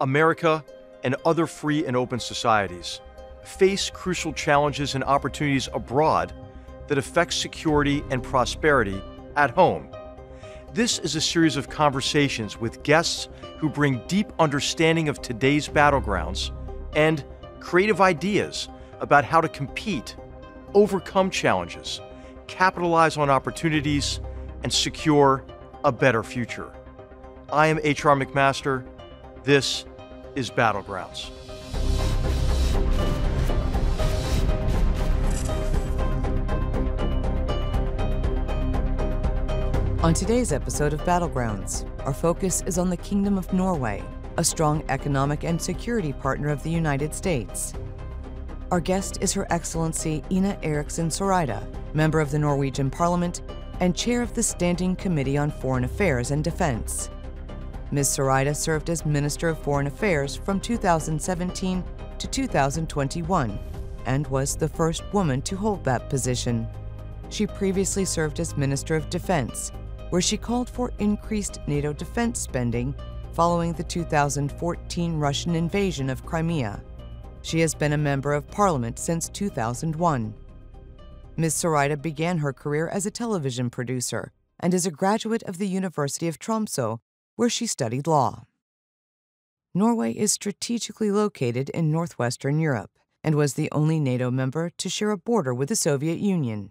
America and other free and open societies face crucial challenges and opportunities abroad that affect security and prosperity at home. This is a series of conversations with guests who bring deep understanding of today's battlegrounds and creative ideas about how to compete, overcome challenges, capitalize on opportunities, and secure a better future. I am H.R. McMaster. This is Battlegrounds. On today's episode of Battlegrounds, our focus is on the Kingdom of Norway, a strong economic and security partner of the United States. Our guest is Her Excellency Ina Eriksen Søreide, member of the Norwegian Parliament and chair of the Standing Committee on Foreign Affairs and Defense. Ms. Søreide served as Minister of Foreign Affairs from 2017 to 2021 and was the first woman to hold that position. She previously served as Minister of Defense where she called for increased NATO defense spending following the 2014 Russian invasion of Crimea. She has been a member of parliament since 2001. Ms. Søreide began her career as a television producer and is a graduate of the University of Tromsø, where she studied law. Norway is strategically located in northwestern Europe and was the only NATO member to share a border with the Soviet Union.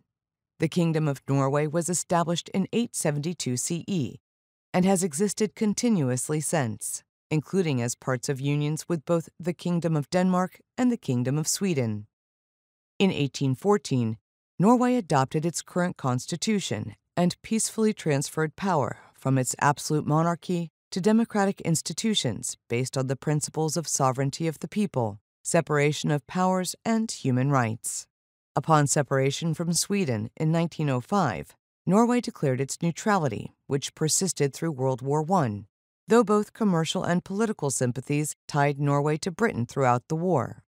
The Kingdom of Norway was established in 872 CE and has existed continuously since, including as parts of unions with both the Kingdom of Denmark and the Kingdom of Sweden. In 1814, Norway adopted its current constitution and peacefully transferred power from its absolute monarchy to democratic institutions based on the principles of sovereignty of the people, separation of powers, and human rights. Upon separation from Sweden in 1905, Norway declared its neutrality, which persisted through World War I, though both commercial and political sympathies tied Norway to Britain throughout the war.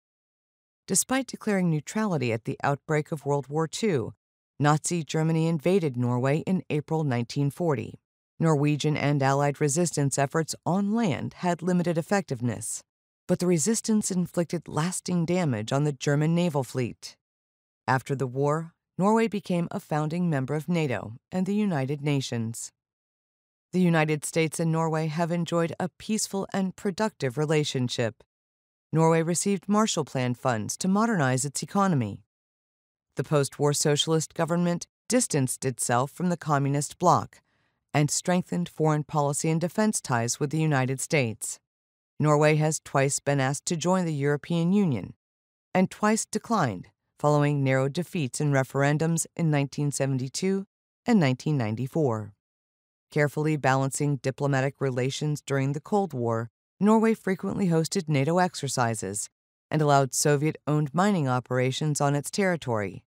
Despite declaring neutrality at the outbreak of World War II, Nazi Germany invaded Norway in April 1940. Norwegian and Allied resistance efforts on land had limited effectiveness, but the resistance inflicted lasting damage on the German naval fleet. After the war, Norway became a founding member of NATO and the United Nations. The United States and Norway have enjoyed a peaceful and productive relationship. Norway received Marshall Plan funds to modernize its economy. The post war socialist government distanced itself from the communist bloc and strengthened foreign policy and defense ties with the United States. Norway has twice been asked to join the European Union and twice declined following narrow defeats in referendums in 1972 and 1994. Carefully balancing diplomatic relations during the Cold War, Norway frequently hosted NATO exercises and allowed Soviet owned mining operations on its territory.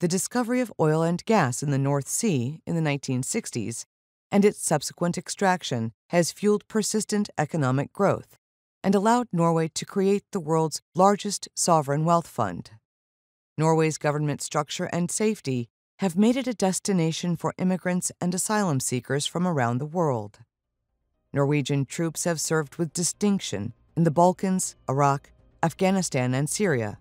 The discovery of oil and gas in the North Sea in the 1960s and its subsequent extraction has fueled persistent economic growth and allowed Norway to create the world's largest sovereign wealth fund. Norway's government structure and safety have made it a destination for immigrants and asylum seekers from around the world. Norwegian troops have served with distinction in the Balkans, Iraq, Afghanistan, and Syria.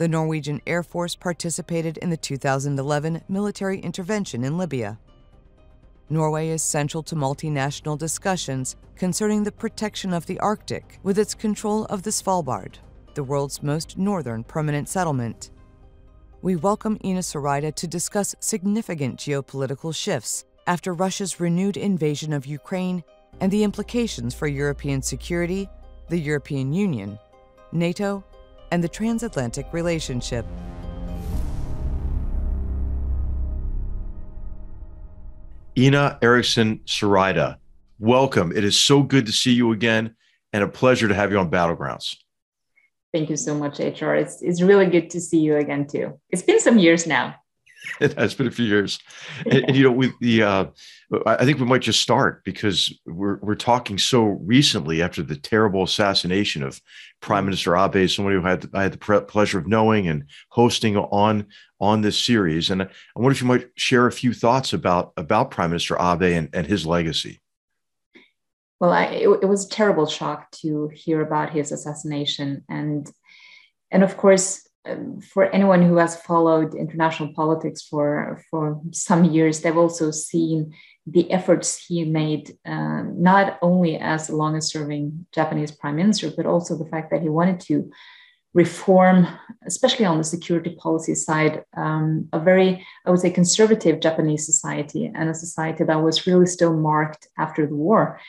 The Norwegian Air Force participated in the 2011 military intervention in Libya. Norway is central to multinational discussions concerning the protection of the Arctic with its control of the Svalbard, the world's most northern permanent settlement we welcome Ina Søreide to discuss significant geopolitical shifts after Russia's renewed invasion of Ukraine and the implications for European security, the European Union, NATO, and the transatlantic relationship. Ina Eriksen Søreide, welcome. It is so good to see you again and a pleasure to have you on Battlegrounds. Thank you so much, HR. It's, it's really good to see you again, too. It's been some years now. It has been a few years. and, and, you know, with the, uh, I think we might just start because we're, we're talking so recently after the terrible assassination of Prime Minister Abe, somebody who had, I had the pre- pleasure of knowing and hosting on, on this series. And I wonder if you might share a few thoughts about, about Prime Minister Abe and, and his legacy. Well, I, it, it, was a terrible shock to hear about his assassination, and and of course, um, for anyone who has followed international politics for for some years, they've also seen the efforts he made, uh, not only as the longest serving Japanese prime minister, but also the fact that he wanted to reform, especially on the security policy side, um, a very, I would say, conservative Japanese society and a society that was really still marked after the war.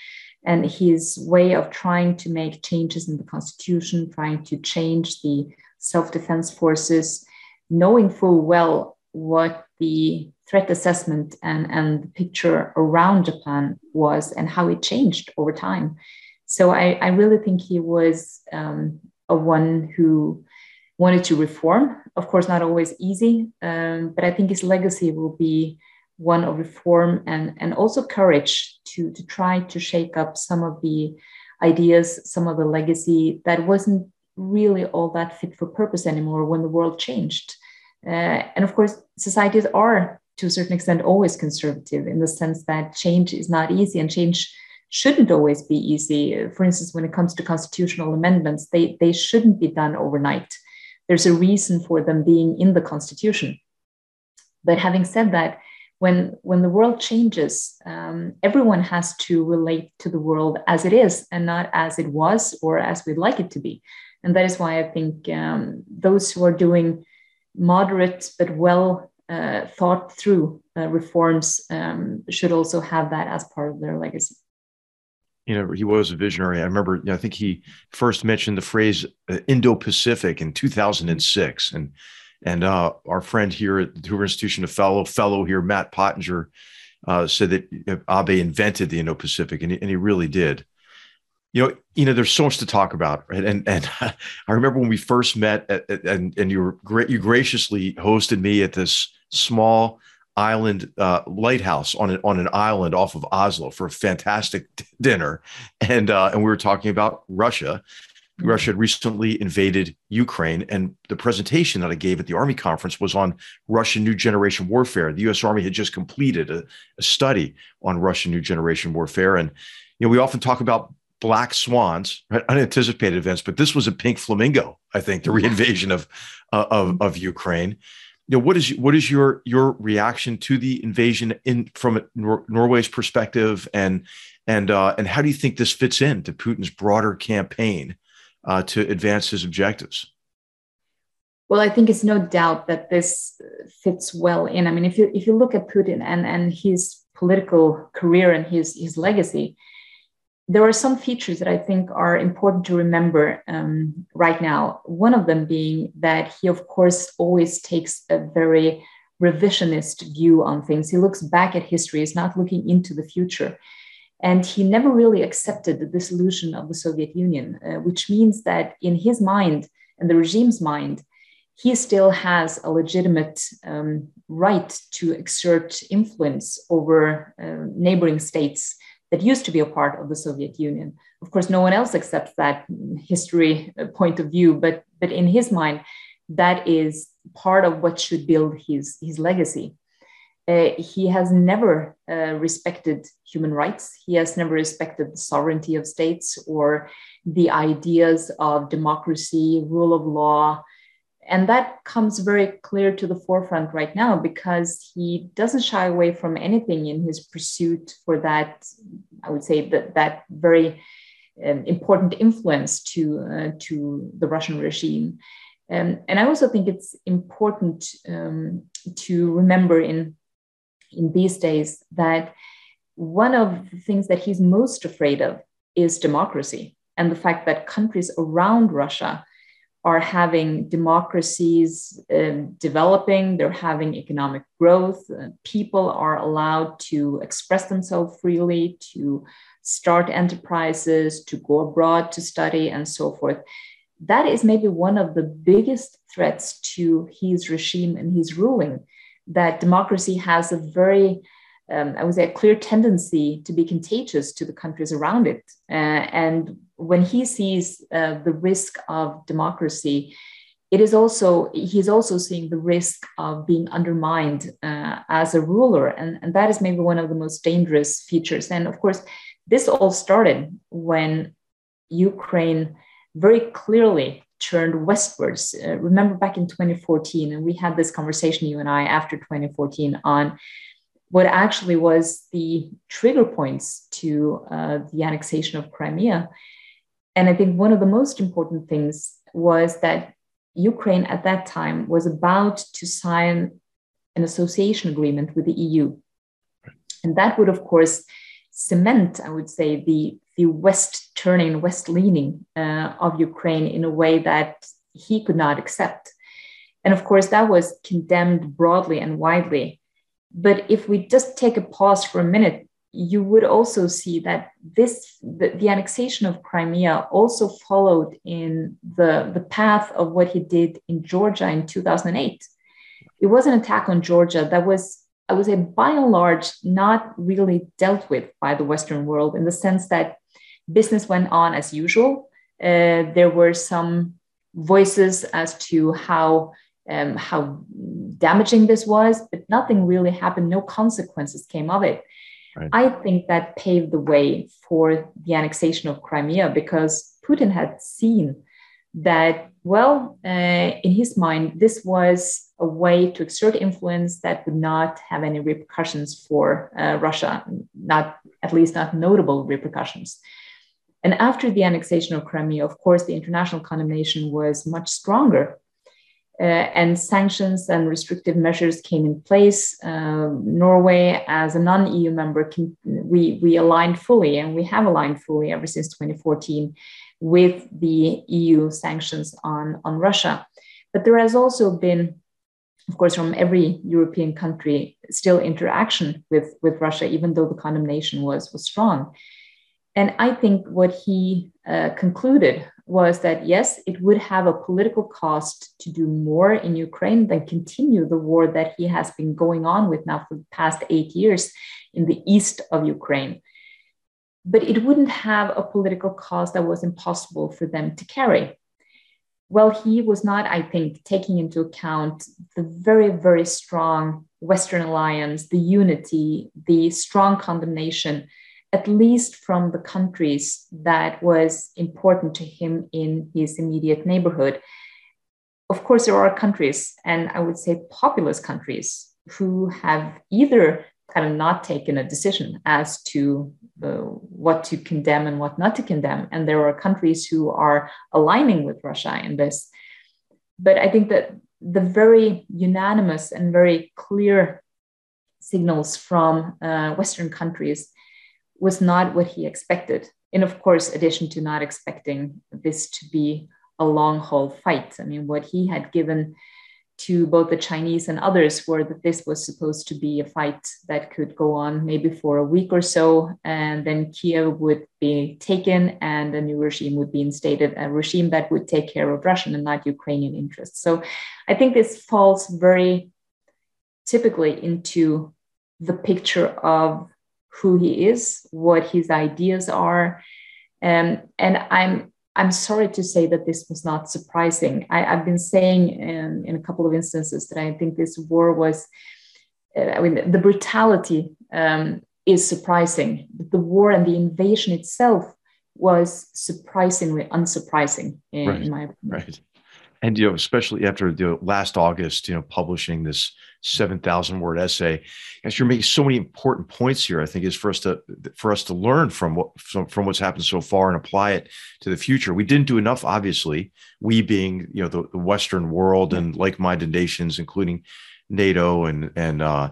And his way of trying to make changes in the constitution, trying to change the self defense forces, knowing full well what the threat assessment and, and the picture around Japan was and how it changed over time. So I, I really think he was um, a one who wanted to reform. Of course, not always easy, um, but I think his legacy will be one of reform and, and also courage to, to try to shake up some of the ideas, some of the legacy that wasn't really all that fit for purpose anymore when the world changed. Uh, and of course, societies are to a certain extent always conservative in the sense that change is not easy and change shouldn't always be easy. For instance, when it comes to constitutional amendments, they, they shouldn't be done overnight. There's a reason for them being in the constitution. But having said that, when, when the world changes, um, everyone has to relate to the world as it is and not as it was or as we'd like it to be. And that is why I think um, those who are doing moderate but well uh, thought through uh, reforms um, should also have that as part of their legacy. You know, he was a visionary. I remember, you know, I think he first mentioned the phrase uh, Indo Pacific in 2006. And and uh, our friend here at the Hoover Institution, a fellow fellow here, Matt Pottinger, uh, said that Abe invented the Indo Pacific, and, and he really did you know, you know, there's so much to talk about, right? And and I remember when we first met, and and you were great. You graciously hosted me at this small island uh, lighthouse on an on an island off of Oslo for a fantastic dinner, and uh, and we were talking about Russia. Russia had recently invaded Ukraine, and the presentation that I gave at the Army conference was on Russian new generation warfare. The U.S. Army had just completed a, a study on Russian new generation warfare, and you know we often talk about black swans, right? unanticipated events, but this was a pink flamingo. I think the reinvasion of uh, of of Ukraine. You know, what is what is your your reaction to the invasion in from Nor- Norway's perspective, and and uh, and how do you think this fits in to Putin's broader campaign uh, to advance his objectives? Well, I think it's no doubt that this fits well in. I mean, if you if you look at Putin and and his political career and his his legacy, there are some features that I think are important to remember um, right now. One of them being that he, of course, always takes a very revisionist view on things. He looks back at history, he's not looking into the future. And he never really accepted the dissolution of the Soviet Union, uh, which means that in his mind and the regime's mind, he still has a legitimate um, right to exert influence over uh, neighboring states that used to be a part of the Soviet Union. Of course, no one else accepts that history uh, point of view, but, but in his mind, that is part of what should build his, his legacy. Uh, he has never uh, respected human rights. He has never respected the sovereignty of states or the ideas of democracy, rule of law, and that comes very clear to the forefront right now because he doesn't shy away from anything in his pursuit for that i would say that that very um, important influence to uh, to the russian regime. Um, and i also think it's important um, to remember in in these days that one of the things that he's most afraid of is democracy and the fact that countries around russia are having democracies um, developing, they're having economic growth, uh, people are allowed to express themselves freely, to start enterprises, to go abroad to study, and so forth. That is maybe one of the biggest threats to his regime and his ruling, that democracy has a very um, I would say, a clear tendency to be contagious to the countries around it. Uh, and when he sees uh, the risk of democracy, it is also he's also seeing the risk of being undermined uh, as a ruler, and, and that is maybe one of the most dangerous features. And of course, this all started when Ukraine very clearly turned westwards. Uh, remember back in 2014, and we had this conversation, you and I, after 2014, on what actually was the trigger points to uh, the annexation of Crimea. And I think one of the most important things was that Ukraine at that time was about to sign an association agreement with the EU. And that would, of course, cement, I would say, the, the West turning, West leaning uh, of Ukraine in a way that he could not accept. And of course, that was condemned broadly and widely. But if we just take a pause for a minute, you would also see that this the, the, annexation of Crimea also followed in the, the path of what he did in Georgia in 2008. It was an attack on Georgia that was, I would say, by and large, not really dealt with by the Western world in the sense that business went on as usual. Uh, there were some voices as to how um, how damaging this was, but nothing really happened. No consequences came of it. Right. I think that paved the way for the annexation of Crimea because Putin had seen that, well, uh, in his mind, this was a way to exert influence that would not have any repercussions for uh, Russia, not at least not notable repercussions. And after the annexation of Crimea, of course, the international condemnation was much stronger and sanctions and restrictive measures came in place. Uh, Norway, as a non-EU member, can, we we aligned fully, and we have aligned fully ever since 2014 with the EU sanctions on on Russia. But there has also been, of course, from every European country, still interaction with with Russia, even though the condemnation was was strong. And I think what he uh, concluded was that yes, it would have a political cost to do more in Ukraine than continue the war that he has been going on with now for the past eight years in the east of Ukraine. But it wouldn't have a political cost that was impossible for them to carry. Well, he was not, I think, taking into account the very, very strong Western alliance, the unity, the strong condemnation at least from the countries that was important to him in his immediate neighborhood. Of course, there are countries, and I would say populous countries, who have either kind of not taken a decision as to uh, what to condemn and what not to condemn. And there are countries who are aligning with Russia in this. But I think that the very unanimous and very clear signals from uh, Western countries was not what he expected. In, of course, addition to not expecting this to be a long haul fight. I mean, what he had given to both the Chinese and others were that this was supposed to be a fight that could go on maybe for a week or so, and then Kiev would be taken and a new regime would be instated, a regime that would take care of Russian and not Ukrainian interests. So I think this falls very typically into the picture of who he is, what his ideas are. Um, and I'm I'm sorry to say that this was not surprising. I, have been saying in, in, a couple of instances that I think this war was, uh, I mean, the brutality um, is surprising. But the war and the invasion itself was surprisingly unsurprising, in, right. in my opinion. Right and you know especially after the last august you know publishing this 7000 word essay as you're making so many important points here i think is for us to for us to learn from what from what's happened so far and apply it to the future. We didn't do enough obviously we being you know the, the western world and like-minded nations including nato and and uh,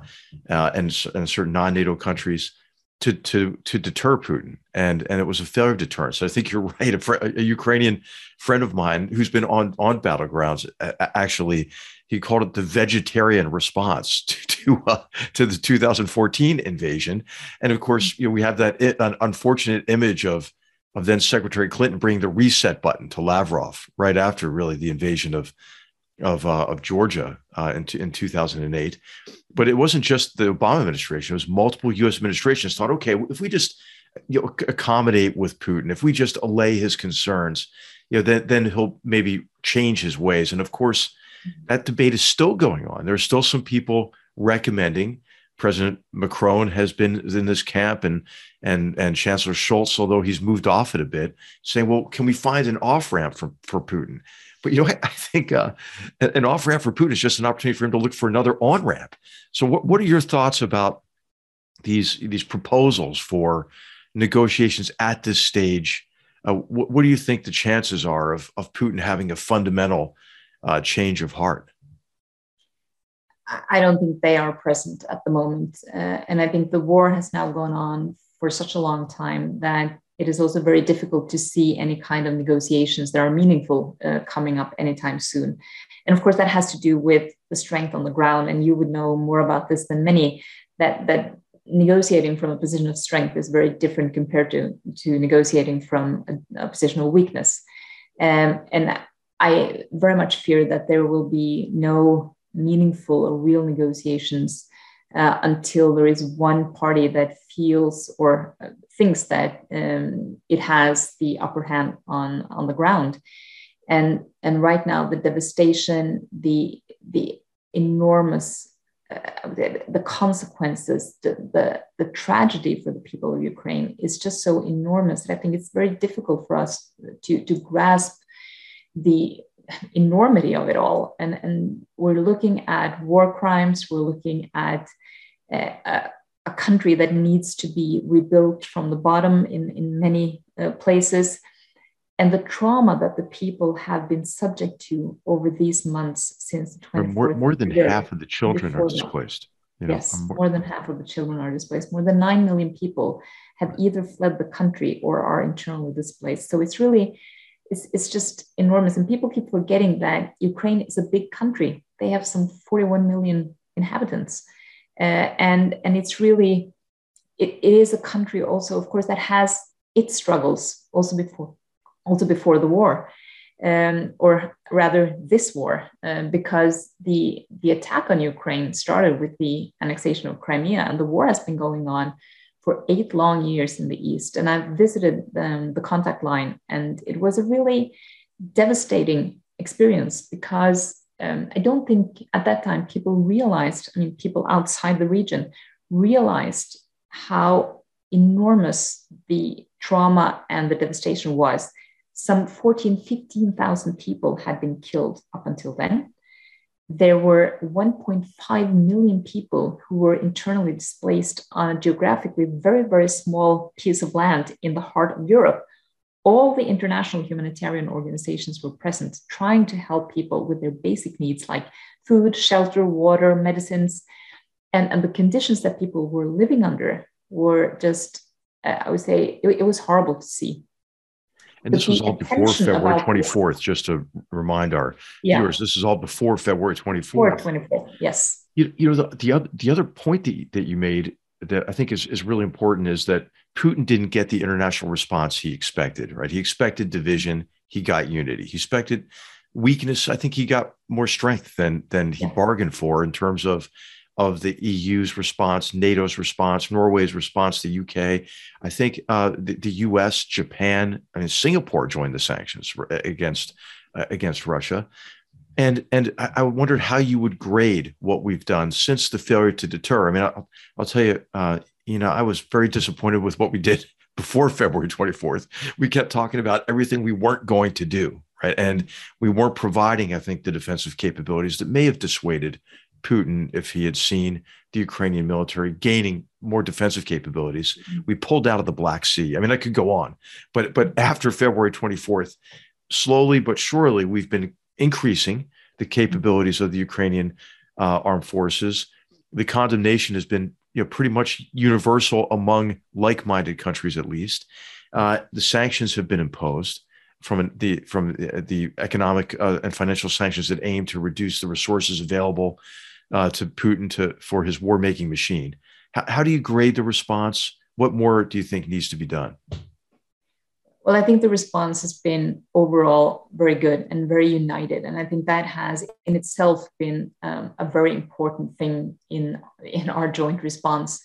uh and, and certain non-nato countries to to to deter Putin, and and it was a failure of deterrence. I think you're right. A, fr- a, Ukrainian friend of mine who's been on on battlegrounds actually he called it the vegetarian response to to, uh, to the 2014 invasion, and of course you know we have that an unfortunate image of of then Secretary Clinton bringing the reset button to Lavrov right after really the invasion of of uh, of Georgia uh, in, in 2008. But it wasn't just the Obama administration; it was multiple U.S. administrations thought, okay, if we just you know, accommodate with Putin, if we just allay his concerns, you know, then then he'll maybe change his ways. And of course, that debate is still going on. There are still some people recommending President Macron has been in this camp, and and and Chancellor Scholz, although he's moved off it a bit, saying, "Well, can we find an off ramp for for Putin?" But you know, I, I think uh, an off ramp for Putin is just an opportunity for him to look for another on ramp. So, what what are your thoughts about these these proposals for negotiations at this stage? Uh, what, what, do you think the chances are of of Putin having a fundamental uh, change of heart? I don't think they are present at the moment. Uh, and I think the war has now gone on for such a long time that it is also very difficult to see any kind of negotiations that are meaningful uh, coming up anytime soon. And of course, that has to do with the strength on the ground. And you would know more about this than many that, that negotiating from a position of strength is very different compared to, to negotiating from a, a position of weakness. Um, and I very much fear that there will be no meaningful or real negotiations uh, until there is one party that feels or uh, thinks that um, it has the upper hand on, on the ground. And, and right now, the devastation, the, the enormous, uh, the, the, consequences, the, the, the tragedy for the people of Ukraine is just so enormous that I think it's very difficult for us to, to grasp the enormity of it all. And, and we're looking at war crimes, we're looking at a, a country that needs to be rebuilt from the bottom in, in many uh, places. And the trauma that the people have been subject to over these months since the 24th more, more than half of the children are displaced. You know, yes, more, more than half of the children are displaced. More than 9 million people have either fled the country or are internally displaced. So it's really it's, it's just enormous. And people keep forgetting that Ukraine is a big country. They have some 41 million inhabitants. Uh, and, and it's really, it, it is a country also, of course, that has its struggles also before, also before the war. Um, or rather this war, um, because the, the attack on Ukraine started with the annexation of Crimea, and the war has been going on for eight long years in the East. And I've visited um, the contact line, and it was a really devastating experience because um, I don't think at that time people realized, I mean, people outside the region realized how enormous the trauma and the devastation was. Some 14, 15,000 people had been killed up until then there were 1.5 million people who were internally displaced on a geographically very, very small piece of land in the heart of Europe. All the international humanitarian organizations were present, trying to help people with their basic needs like food, shelter, water, medicines. And, and the conditions that people were living under were just, uh, I would say, it, it was horrible to see. And this was all before February 24th, just to remind our yeah. viewers, this is all before February 24th. 24th, yes. You, you know, the, the, other, the other point that you, that you made that I think is, is really important is that Putin didn't get the international response he expected, right? He expected division, he got unity. He expected weakness. I think he got more strength than, than he yeah. bargained for in terms of of the EU's response, NATO's response, Norway's response, the UK. I think uh, the, the, US, Japan, I mean Singapore joined the sanctions against uh, against Russia. And and I wondered how you would grade what we've done since the failure to deter. I mean, I'll, I'll tell you, uh, you know, I was very disappointed with what we did before February 24th. We kept talking about everything we weren't going to do, right? And we weren't providing, I think, the defensive capabilities that may have dissuaded Putin if he had seen the Ukrainian military gaining more defensive capabilities. Mm-hmm. We pulled out of the Black Sea. I mean, I could go on, but but after February 24th, slowly but surely, we've been increasing the capabilities of the Ukrainian uh, armed forces. The condemnation has been you know pretty much universal among like-minded countries, at least. Uh, the sanctions have been imposed from the from the economic uh, and financial sanctions that aim to reduce the resources available uh, to Putin to for his war making machine. How, how do you grade the response? What more do you think needs to be done? Well, I think the response has been overall very good and very united, and I think that has in itself been um, a very important thing in in our joint response.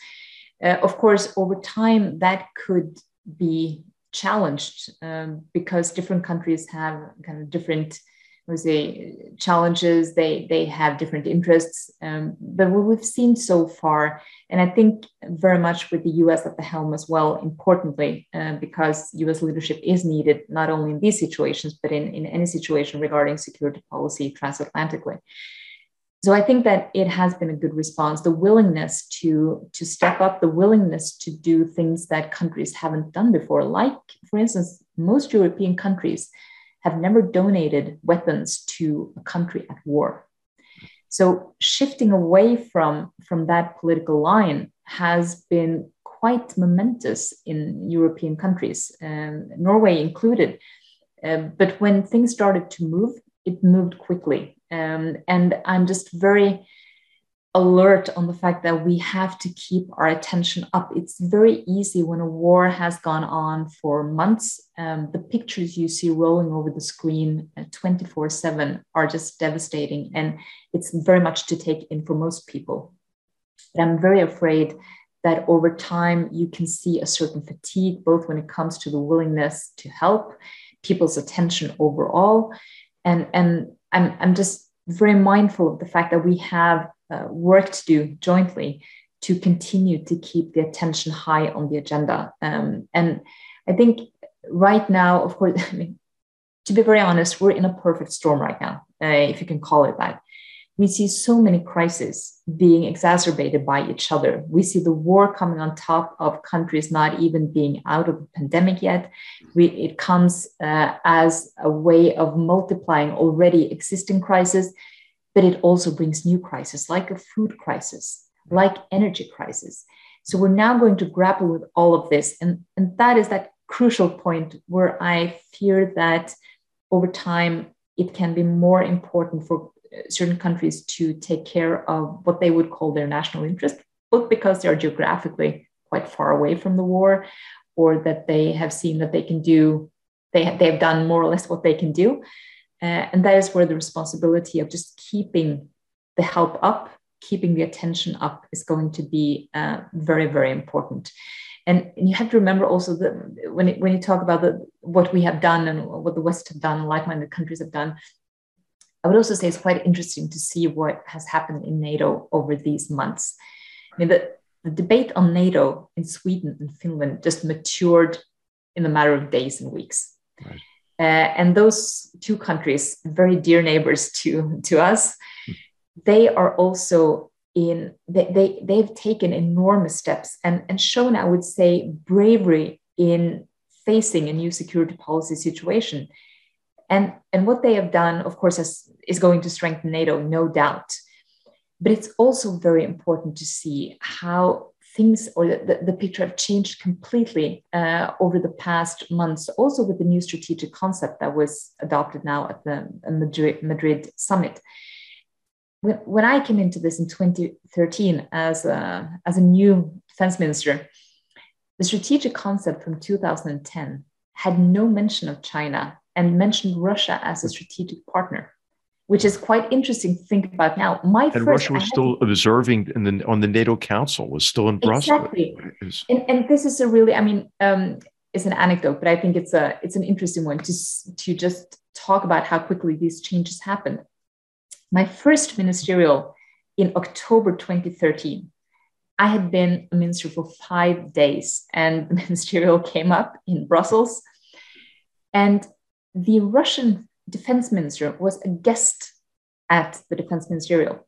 Uh, of course, over time that could be challenged um, because different countries have kind of different say challenges. They they have different interests. Um, but what we've seen so far, and I think very much with the U.S. at the helm as well, importantly, uh, because U.S. leadership is needed not only in these situations but in in any situation regarding security policy transatlantically. So I think that it has been a good response. The willingness to to step up, the willingness to do things that countries haven't done before, like for instance, most European countries have never donated weapons to a country at war. So shifting away from, from that political line has been quite momentous in European countries, um, Norway included. Uh, but when things started to move, it moved quickly. Um, and I'm just very alert on the fact that we have to keep our attention up. It's very easy when a war has gone on for months. Um, the pictures you see rolling over the screen uh, 24 7 are just devastating. And it's very much to take in for most people. But I'm very afraid that over time you can see a certain fatigue, both when it comes to the willingness to help, people's attention overall. And, and I'm, I'm just very mindful of the fact that we have uh, work to do jointly to continue to keep the attention high on the agenda. Um, and I think right now, of course, I mean, to be very honest, we're in a perfect storm right now, uh, if you can call it that. We see so many crises being exacerbated by each other. We see the war coming on top of countries not even being out of the pandemic yet. We, it comes uh, as a way of multiplying already existing crises but it also brings new crises like a food crisis, like energy crisis. So we're now going to grapple with all of this. And, and that is that crucial point where I fear that over time it can be more important for uh, certain countries to take care of what they would call their national interest, both because they're geographically quite far away from the war, or that they have seen that they can do, they have, they have done more or less what they can do, uh, and that is where the responsibility of just keeping the help up, keeping the attention up is going to be uh, very, very important. And, and, you have to remember also that when, it, when you talk about the, what we have done and what the West have done, like-minded countries have done, I would also say it's quite interesting to see what has happened in NATO over these months. I mean, the, the debate on NATO in Sweden and Finland just matured in a matter of days and weeks. Right. Uh, and those two countries, very dear neighbors to, to us, they are also in, they, they, they've taken enormous steps and, and shown, I would say, bravery in facing a new security policy situation. And, and what they have done, of course, is, is going to strengthen NATO, no doubt. But it's also very important to see how things or the, the picture have changed completely uh, over the past months, also with the new strategic concept that was adopted now at the Madrid, Madrid summit. When, when I came into this in 2013 as a, as a new defense minister, the strategic concept from 2010 had no mention of China and mentioned Russia as a strategic partner which is quite interesting to think about now. My and first, Russia was still observing in the, on the NATO Council, was still in Brussels. Exactly. And, and this is a really, I mean, um, it's an anecdote, but I think it's a it's an interesting one to to just talk about how quickly these changes happened. My first ministerial in October 2013. I had been a minister for five days, and the ministerial came up in Brussels, and the Russian defense minister was a guest at the defense ministerial.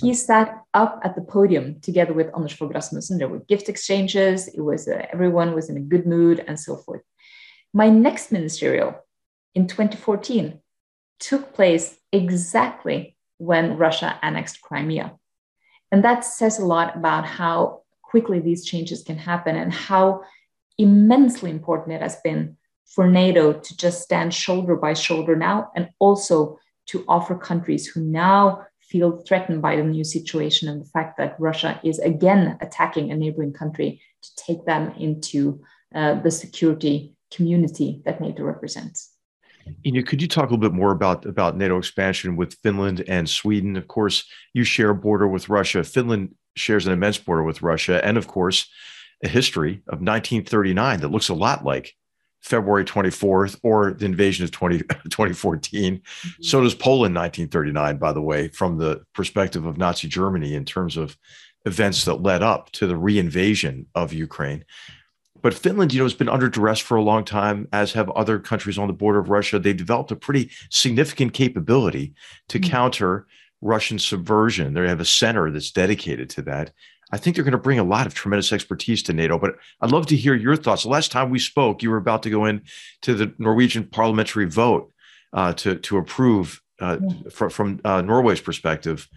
He sat up at the podium together with Anders Fogh Rasmussen. There were gift exchanges. It was uh, everyone was in a good mood and so forth. My next ministerial in 2014 took place exactly when Russia annexed Crimea. And that says a lot about how quickly these changes can happen and how immensely important it has been for NATO to just stand shoulder by shoulder now and also to offer countries who now feel threatened by the new situation and the fact that Russia is again attacking a neighboring country to take them into uh, the security community that NATO represents. Ina, could you talk a little bit more about, about NATO expansion with Finland and Sweden? Of course, you share a border with Russia. Finland shares an immense border with Russia, and of course, a history of 1939 that looks a lot like February 24th or the invasion of 20, 2014. Mm-hmm. So does Poland 1939, by the way, from the perspective of Nazi Germany in terms of events that led up to the reinvasion of Ukraine. But Finland, you know, has been under duress for a long time, as have other countries on the border of Russia. They've developed a pretty significant capability to mm-hmm. counter Russian subversion. They have a center that's dedicated to that. I think they're going to bring a lot of tremendous expertise to NATO. But I'd love to hear your thoughts. The last time we spoke, you were about to go in to the Norwegian parliamentary vote uh, to to approve uh, yeah. from, from uh, Norway's perspective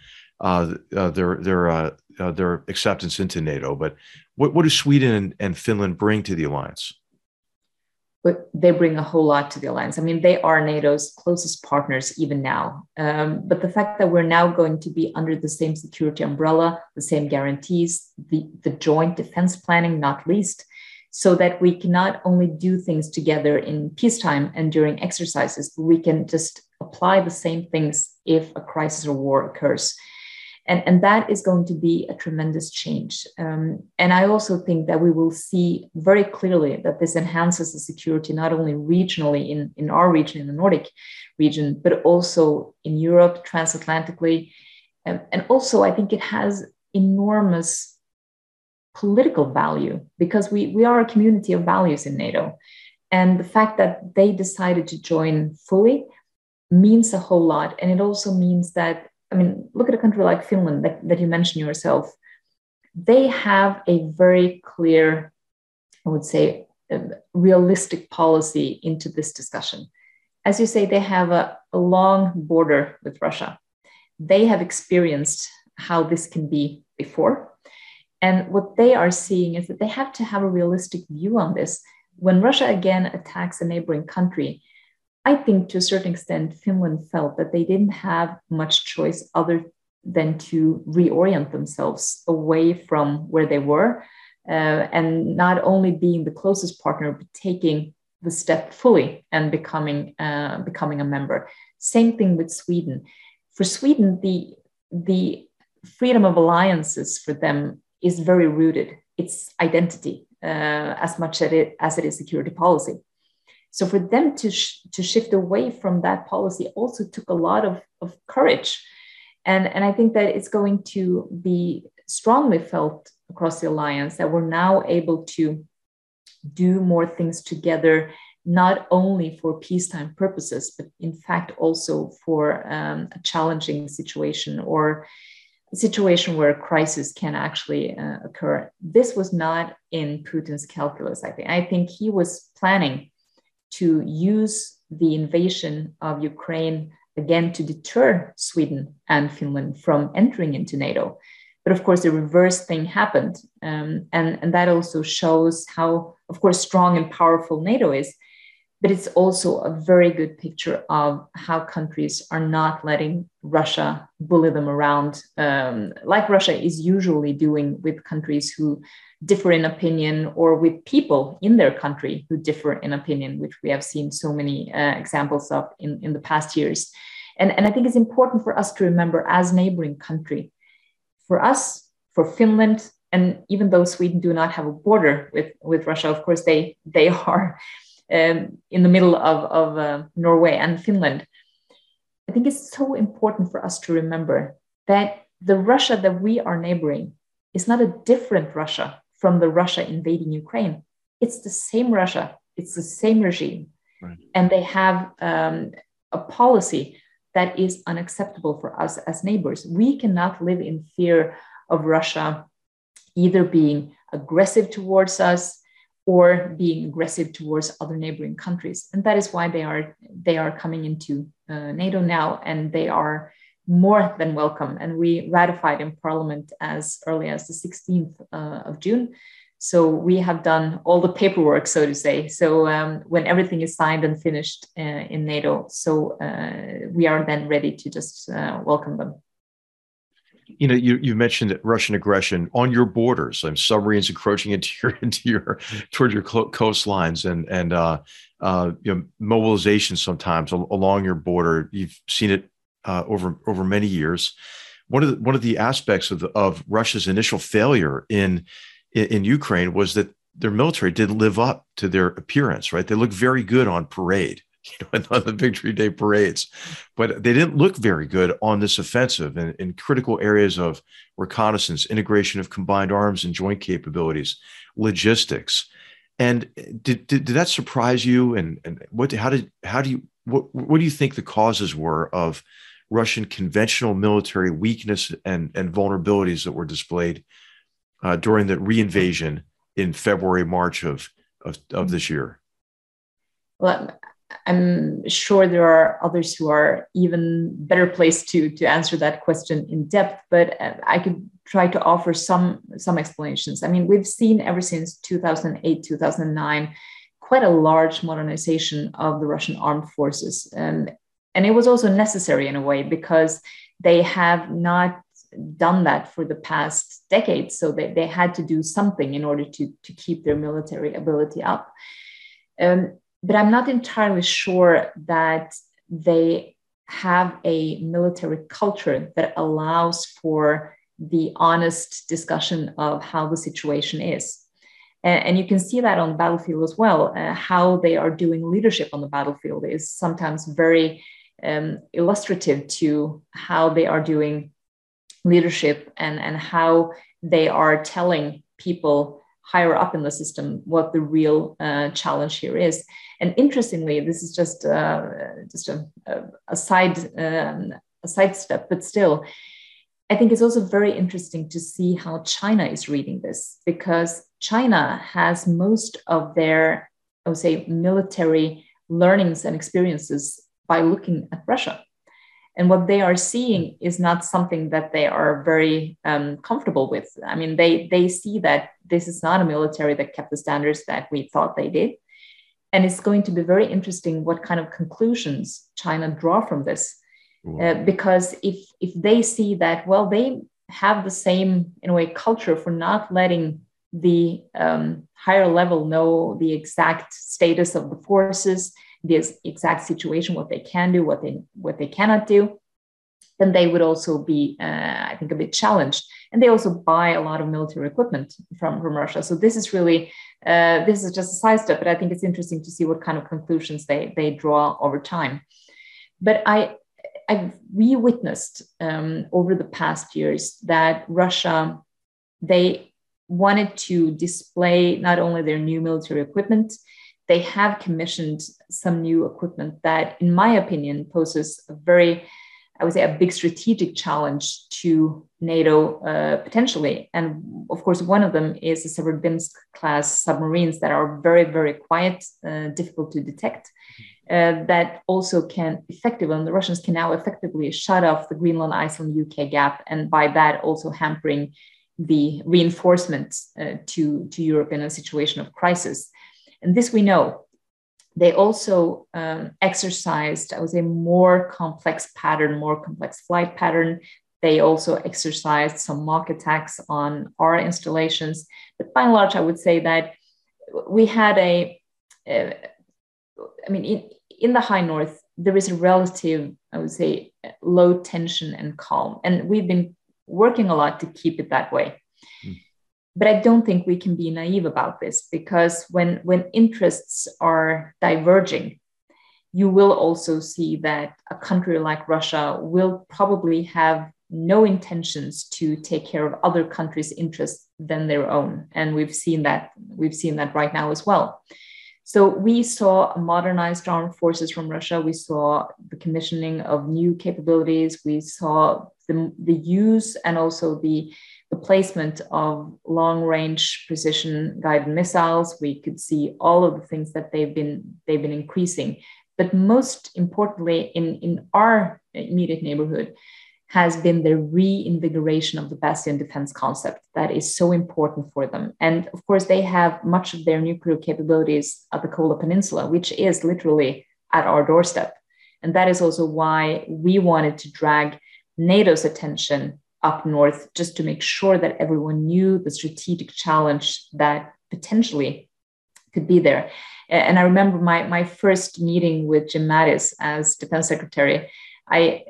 uh, uh, their their uh, their acceptance into NATO. But what what do Sweden and, and Finland bring to the alliance? but they bring a whole lot to the alliance. I mean, they are NATO's closest partners even now. Um, but the fact that we're now going to be under the same security umbrella, the same guarantees, the, the joint defense planning, not least, so that we can not only do things together in peacetime and during exercises, but we can just apply the same things if a crisis or war occurs. And, and that is going to be a tremendous change. Um, and I also think that we will see very clearly that this enhances the security not only regionally in, in our region, in the Nordic region, but also in Europe, transatlantically. Um, and also, I think it has enormous political value because we, we are a community of values in NATO. And the fact that they decided to join fully means a whole lot. And it also means that I mean, look at a country like Finland that, that you mentioned yourself. They have a very clear, I would say, realistic policy into this discussion. As you say, they have a, a long border with Russia. They have experienced how this can be before. And what they are seeing is that they have to have a realistic view on this. When Russia again attacks a neighboring country, I think to a certain extent, Finland felt that they didn't have much choice other than to reorient themselves away from where they were. Uh, and not only being the closest partner, but taking the step fully and becoming uh, becoming a member. Same thing with Sweden. For Sweden, the the freedom of alliances for them is very rooted. It's identity uh, as much as it, as it is security policy. So for them to, sh- to shift away from that policy also took a lot of, of courage. And, and I think that it's going to be strongly felt across the alliance that we're now able to do more things together, not only for peacetime purposes, but in fact also for um, a challenging situation or a situation where a crisis can actually uh, occur. This was not in Putin's calculus, I think. I think he was planning to use the invasion of Ukraine again to deter Sweden and Finland from entering into NATO. But of course, the reverse thing happened. Um, and, and that also shows how, of course, strong and powerful NATO is. But it's also a very good picture of how countries are not letting Russia bully them around, um, like Russia is usually doing with countries who differ in opinion or with people in their country who differ in opinion, which we have seen so many uh, examples of in, in the past years. And, and I think it's important for us to remember as neighboring country, for us, for Finland, and even though Sweden do not have a border with, with Russia, of course, they, they are um, in the middle of, of uh, Norway and Finland. I think it's so important for us to remember that the Russia that we are neighboring is not a different Russia from the Russia invading Ukraine. It's the same Russia, it's the same regime. Right. And they have um, a policy that is unacceptable for us as neighbors. We cannot live in fear of Russia either being aggressive towards us or being aggressive towards other neighboring countries. And that is why they are they are coming into uh, NATO now, and they are more than welcome. And we ratified in Parliament as early as the 16th uh, of June. So we have done all the paperwork, so to say. So um, when everything is signed and finished uh, in NATO, so uh, we are then ready to just uh, welcome them. You know, you, you mentioned Russian aggression on your borders and submarines encroaching into your into your toward your coastlines and and uh, uh, you know, mobilization sometimes along your border. You've seen it uh, over over many years. One of the, one of the aspects of the, of Russia's initial failure in, in Ukraine was that their military didn't live up to their appearance, right? They looked very good on parade, you know, on the Victory Day parades, but they didn't look very good on this offensive and in critical areas of reconnaissance, integration of combined arms and joint capabilities, logistics. And did, did, did that surprise you? And, and what, how did, how do you, what, what do you think the causes were of Russian conventional military weakness and, and vulnerabilities that were displayed uh, during the reinvasion in February, March of, of, of this year? Well, I'm sure there are others who are even better placed to, to answer that question in depth, but uh, I could try to offer some, some explanations. I mean, we've seen ever since 2008, 2009, quite a large modernization of the Russian armed forces. and and it was also necessary in a way because they have not done that for the past decades. So they, they had to do something in order to, to keep their military ability up. Um, but I'm not entirely sure that they have a military culture that allows for the honest discussion of how the situation is. And, you can see that on the battlefield as well. Uh, how they are doing leadership on the battlefield is sometimes very um, illustrative to how they are doing leadership and, and how they are telling people higher up in the system what the real uh, challenge here is. And interestingly, this is just uh, just a, a side um, a sidestep, but still, I think it's also very interesting to see how China is reading this because China has most of their, I would say, military learnings and experiences by looking at Russia. And what they are seeing is not something that they are very um, comfortable with. I mean, they, they see that this is not a military that kept the standards that we thought they did. And it's going to be very interesting what kind of conclusions China draw from this. Uh, because if, if they see that, well, they have the same, in a way, culture for not letting the um, higher level know the exact status of the forces, this exact situation, what they can do, what they what they cannot do, then they would also be, uh, I think, a bit challenged. And they also buy a lot of military equipment from, from Russia. So this is really uh, this is just a side step, but I think it's interesting to see what kind of conclusions they they draw over time. But I I've we witnessed um, over the past years that Russia they wanted to display not only their new military equipment they have commissioned some new equipment that, in my opinion, poses a very, I would say, a big strategic challenge to NATO uh, potentially. And of course, one of them is the Severodvinsk class submarines that are very, very quiet, uh, difficult to detect. Uh, that also can effectively, and the Russians can now effectively shut off the Greenland, Iceland, UK gap, and by that also hampering the reinforcement uh, to, to Europe in a situation of crisis. And this we know. They also um, exercised, I would say, more complex pattern, more complex flight pattern. They also exercised some mock attacks on our installations. But by and large, I would say that we had a, uh, I mean, in, in the high north, there is a relative, I would say, low tension and calm. And we've been working a lot to keep it that way but I don't think we can be naive about this because when, when interests are diverging, you will also see that a country like Russia will probably have no intentions to take care of other countries' interests than their own. And we've seen that, we've seen that right now as well. So we saw modernized armed forces from Russia. We saw the commissioning of new capabilities. We saw the, the use and also the the placement of long range precision guided missiles. We could see all of the things that they've been, they've been increasing. But most importantly, in, in our immediate neighborhood, has been the reinvigoration of the bastion defense concept that is so important for them. And of course, they have much of their nuclear capabilities at the Kola Peninsula, which is literally at our doorstep. And that is also why we wanted to drag NATO's attention up north just to make sure that everyone knew the strategic challenge that potentially could be there. And I remember my, my first meeting with Jim Mattis as defense secretary. I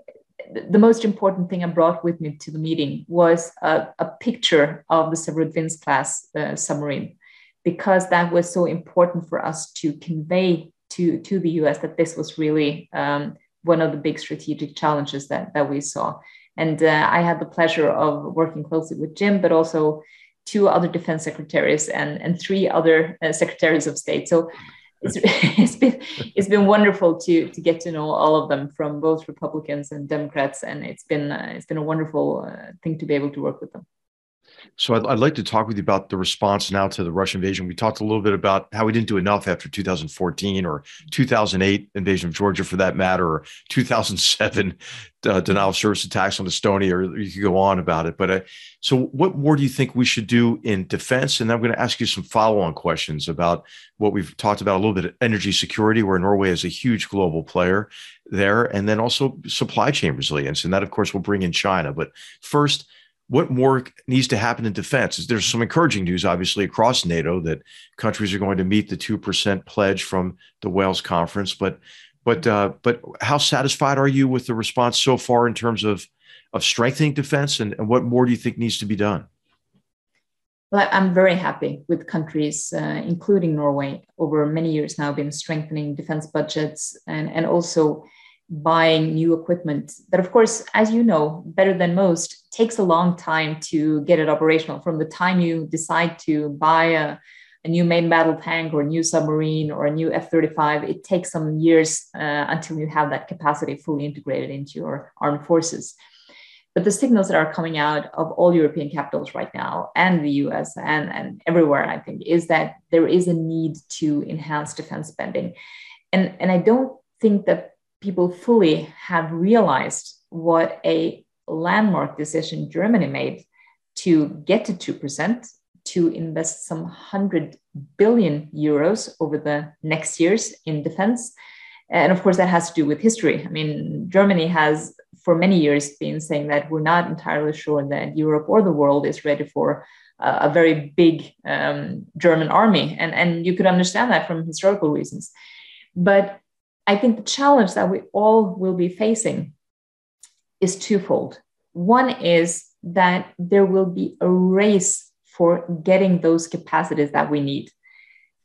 the most important thing I brought with me to the meeting was a, a picture of the Severodvinsk class uh, submarine because that was so important for us to convey to, to the US that this was really um, one of the big strategic challenges that, that we saw. And uh, I had the pleasure of working closely with Jim, but also two other defense secretaries and, and three other uh, secretaries of state. So it's, it's been it's been wonderful to to get to know all of them from both Republicans and Democrats, and it's been uh, it's been a wonderful uh, thing to be able to work with them. So I'd, I'd, like to talk with you about the response now to the Russian invasion. We talked a little bit about how we didn't do enough after 2014 or 2008 invasion of Georgia, for that matter, or 2007 uh, denial of service attacks on Estonia, or you could go on about it. But uh, so, what more do you think we should do in defense? And I'm going to ask you some follow-on questions about what we've talked about a little bit: energy security, where Norway is a huge global player there, and then also supply chain resilience, and that, of course, will bring in China. But first what more needs to happen in defense? There's some encouraging news, obviously, across NATO that countries are going to meet the two percent pledge from the Wales conference. But, but, uh, but how satisfied are you with the response so far in terms of of strengthening defense, and, and what more do you think needs to be done? Well, I'm very happy with countries, uh, including Norway, over many years now, been strengthening defense budgets and and also buying new equipment. That of course as you know better than most takes a long time to get it operational. From the time you decide to buy a, a new main battle tank or a new submarine or a new f-35 it takes some years uh, until you have that capacity fully integrated into your armed forces. But the signals that are coming out of all european capitals right now and the us and, and everywhere i think is that there is a need to enhance defense spending. And, and i don't think that people fully have realized what a landmark decision Germany made to get to 2%, to invest some 100 billion euros over the next years in defense. And of course, that has to do with history. I mean, Germany has for many years been saying that we're not entirely sure that Europe or the world is ready for a very big um, German army. And, and you could understand that from historical reasons. But I think the challenge that we all will be facing is twofold. One is that there will be a race for getting those capacities that we need.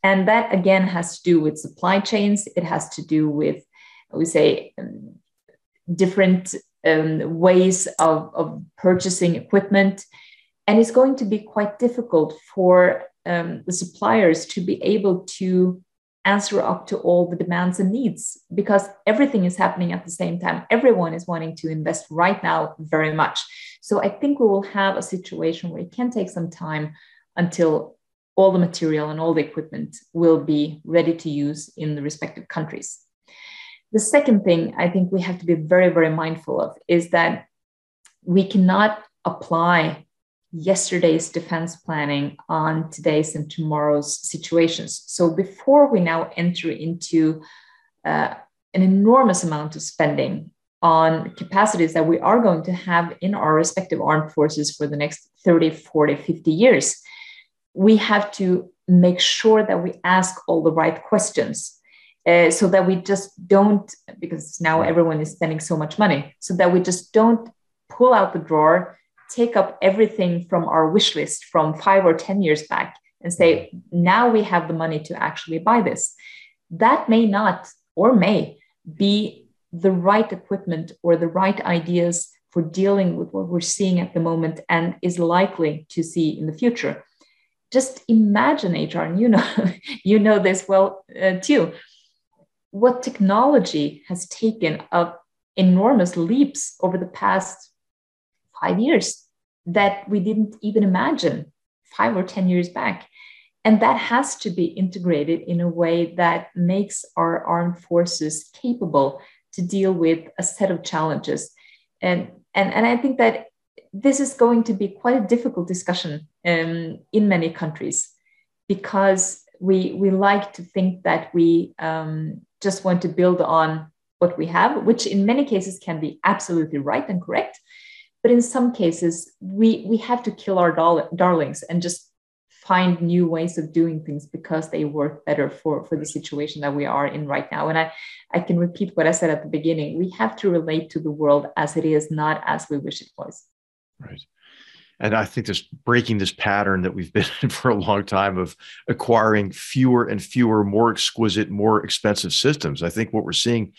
And that again has to do with supply chains, it has to do with, we say, um, different um, ways of, of purchasing equipment. And it's going to be quite difficult for um, the suppliers to be able to answer up to all the demands and needs because everything is happening at the same time. Everyone is wanting to invest right now very much. So I think we will have a situation where it can take some time until all the material and all the equipment will be ready to use in the respective countries. The second thing I think we have to be very, very mindful of is that we cannot apply yesterday's defense planning on today's and tomorrow's situations. So before we now enter into uh, an enormous amount of spending on capacities that we are going to have in our respective armed forces for the next 30, 40, 50 years, we have to make sure that we ask all the right questions. Uh, so that we just don't, because now everyone is spending so much money, so that we just don't pull out the drawer take up everything from our wish list from five or 10 years back and say, now we have the money to actually buy this. That may not or may be the right equipment or the right ideas for dealing with what we're seeing at the moment and is likely to see in the future. Just imagine, HR, and you know, you know this well uh, too. What technology has taken of enormous leaps over the past five years that we didn't even imagine five or 10 years back. And that has to be integrated in a way that makes our armed forces capable to deal with a set of challenges. And, and, and I think that this is going to be quite a difficult discussion um, in many countries because we, we like to think that we um, just want to build on what we have, which in many cases can be absolutely right and correct. But in some cases, we, we have to kill our darlings and just find new ways of doing things because they work better for, for the situation that we are in right now. And I, I can repeat what I said at the beginning. We have to relate to the world as it is, not as we wish it was. Right. and I think this breaking this pattern that we've been in for a long time of acquiring fewer and fewer, more exquisite, more expensive systems. I think what we're seeing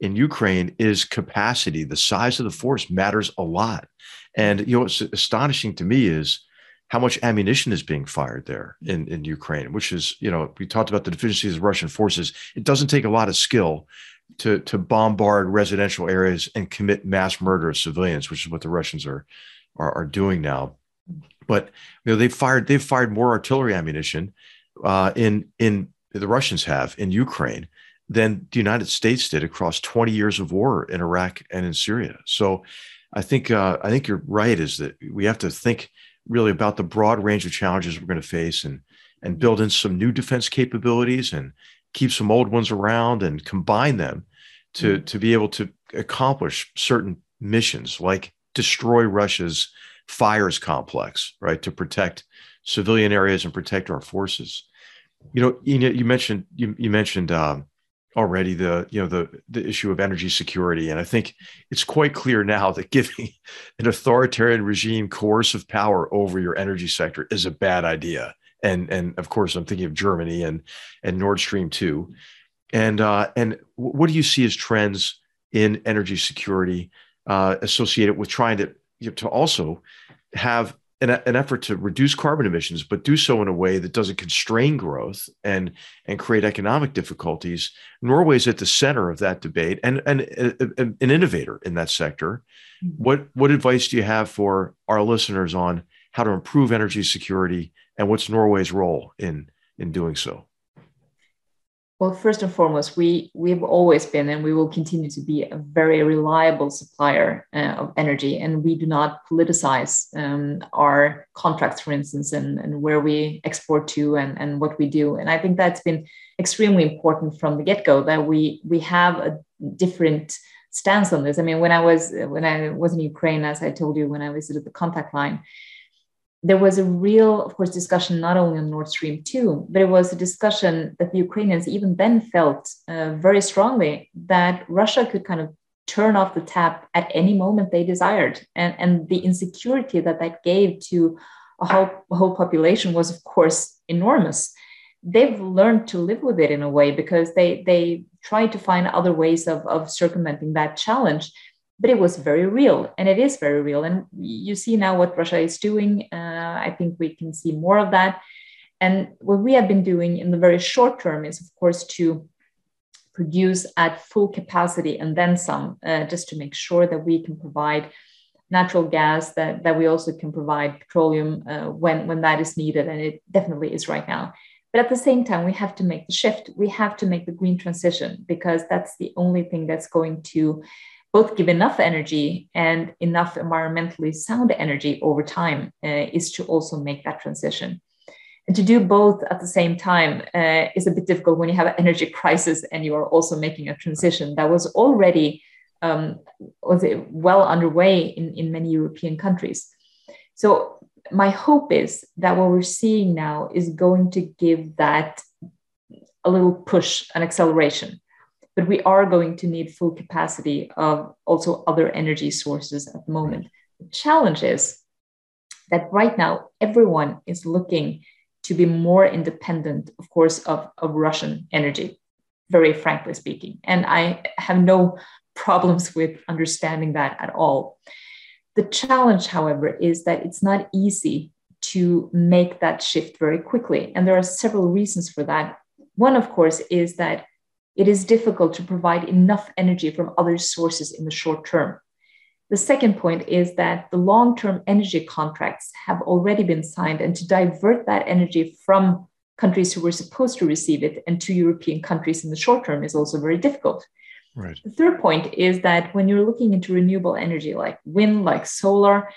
in Ukraine is capacity. The size of the force matters a lot. And you know what's astonishing to me is how much ammunition is being fired there in, in Ukraine, which is, you know, we talked about the deficiencies of Russian forces. It doesn't take a lot of skill to, to bombard residential areas and commit mass murder of civilians, which is what the Russians are, are, are doing now. But you know, they've fired they've fired more artillery ammunition uh, in in the Russians have in Ukraine than the United States did across 20 years of war in Iraq and in Syria. So I think uh, I think you're right. Is that we have to think really about the broad range of challenges we're going to face and and build in some new defense capabilities and keep some old ones around and combine them to mm-hmm. to be able to accomplish certain missions like destroy Russia's fires complex, right, to protect civilian areas and protect our forces. You know, you, you mentioned you, you mentioned um, already the you know the the issue of energy security. And i think it's quite clear now that giving an authoritarian regime coercive power over your energy sector is a bad idea. And and of course i'm thinking of germany and and nord stream 2 and uh and what do you see as trends in energy security uh associated with trying to you know, to also have an, an, effort to reduce carbon emissions, but do so in a way that doesn't constrain growth and and create economic difficulties. Norway is at the center of that debate and and, an innovator in that sector. Mm-hmm. What what advice do you have for our listeners on how to improve energy security and what's Norway's role in in doing so? Well, first and foremost, we we've always been and we will continue to be a very reliable supplier uh, of energy, and we do not politicize um, our contracts, for instance, and, and where we export to and, and what we do. And I think that's been extremely important from the get go that we we have a different stance on this. I mean, when I was when I was in Ukraine, as I told you, when I visited the contact line, there was a real, of course, discussion not only on Nord Stream 2, but it was a discussion that the Ukrainians even then felt uh, very strongly that Russia could kind of turn off the tap at any moment they desired. And, and the insecurity that that gave to a whole, a whole population was, of course, enormous. They've learned to live with it in a way because they, they tried to find other ways of, of circumventing that challenge but it was very real and it is very real. And you see now what russia is doing. Uh, i think we can see more of that. And what we have been doing in the very short term is of course to produce at full capacity and then some uh, just to make sure that we can provide natural gas that, that we also can provide petroleum uh, when, when that is needed and it definitely is right now. But at the same time we have to make the shift. We have to make the green transition because that's the only thing that's going to both give enough energy and enough environmentally sound energy over time uh, is to also make that transition. And to do both at the same time uh, is a bit difficult when you have an energy crisis and you are also making a transition that was already um, was well underway in, in many European countries. So my hope is that what we're seeing now is going to give that a little push, an acceleration but we are going to need full capacity of also other energy sources at the moment. The challenge is that right now everyone is looking to be more independent, of course, of, of Russian energy, very frankly speaking. And I have no problems with understanding that at all. The challenge, however, is that it's not easy to make that shift very quickly. And there are several reasons for that. One, of course, is that it is difficult to provide enough energy from other sources in the short term. The second point is that the long term energy contracts have already been signed, and to divert that energy from countries who were supposed to receive it and to European countries in the short term is also very difficult. Right. The third point is that when you're looking into renewable energy like wind, like solar,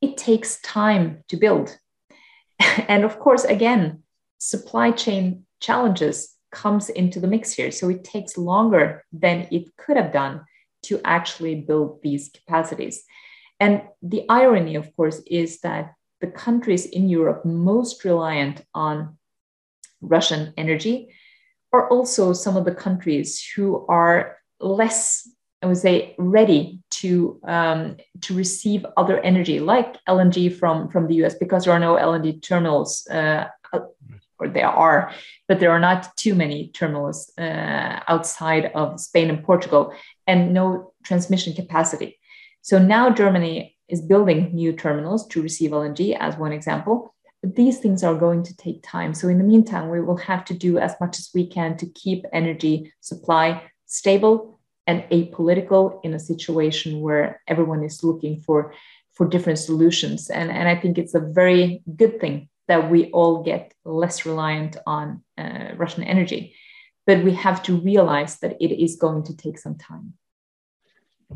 it takes time to build. and of course, again, supply chain challenges comes into the mix here. So it takes longer than it could have done to actually build these capacities. And the irony, of course, is that the countries in Europe most reliant on Russian energy are also some of the countries who are less I would say, ready to um, to receive other energy like LNG from from the US because there are no LNG terminals, uh, or there are, but there are not too many terminals uh, outside of Spain and Portugal, and no transmission capacity. So now Germany is building new terminals to receive LNG, as one example. But these things are going to take time. So in the meantime, we will have to do as much as we can to keep energy supply stable and apolitical in a situation where everyone is looking for for different solutions. And, and I think it's a very good thing that we all get less reliant on uh, Russian energy. But we have to realize that it is going to take some time.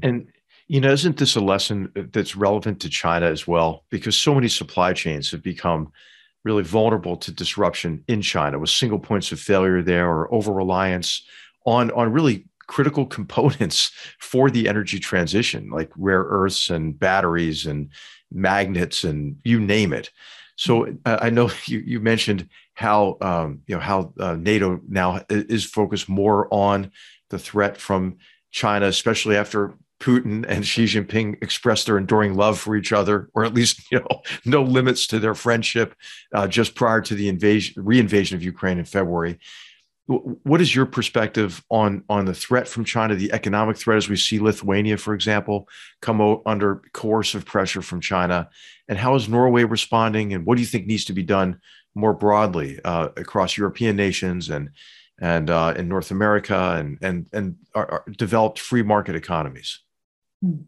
And you know, isn't this a lesson that's relevant to China as well? Because so many supply chains have become really vulnerable to disruption in China with single points of failure there or over reliance on, on really critical components for the energy transition, like rare earths and batteries and magnets and you name it. So uh, I know you, you mentioned how um, you know how uh, NATO now is focused more on the threat from China, especially after Putin and Xi Jinping expressed their enduring love for each other, or at least you know no limits to their friendship, uh, just prior to the invasion, reinvasion of Ukraine in February. What is your perspective on on the threat from China, the economic threat, as we see Lithuania, for example, come under coercive pressure from China, and how is Norway responding, and what do you think needs to be done more broadly uh, across European nations and and uh, in North America and and and our, our developed free market economies? Hmm.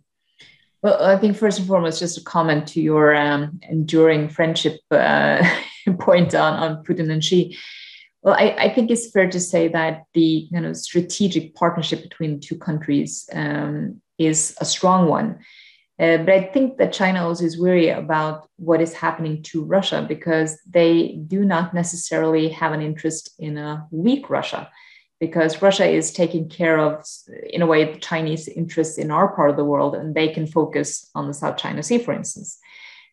Well, I think first and foremost, just a comment to your um, enduring friendship uh, point on, on Putin and Xi. Well, I, I, think it's fair to say that the kind of strategic partnership between two countries um, is a strong one. Uh, but I think that China also is worried about what is happening to Russia because they do not necessarily have an interest in a weak Russia because Russia is taking care of, in a way, the Chinese interests in our part of the world, and they can focus on the South China Sea, for instance.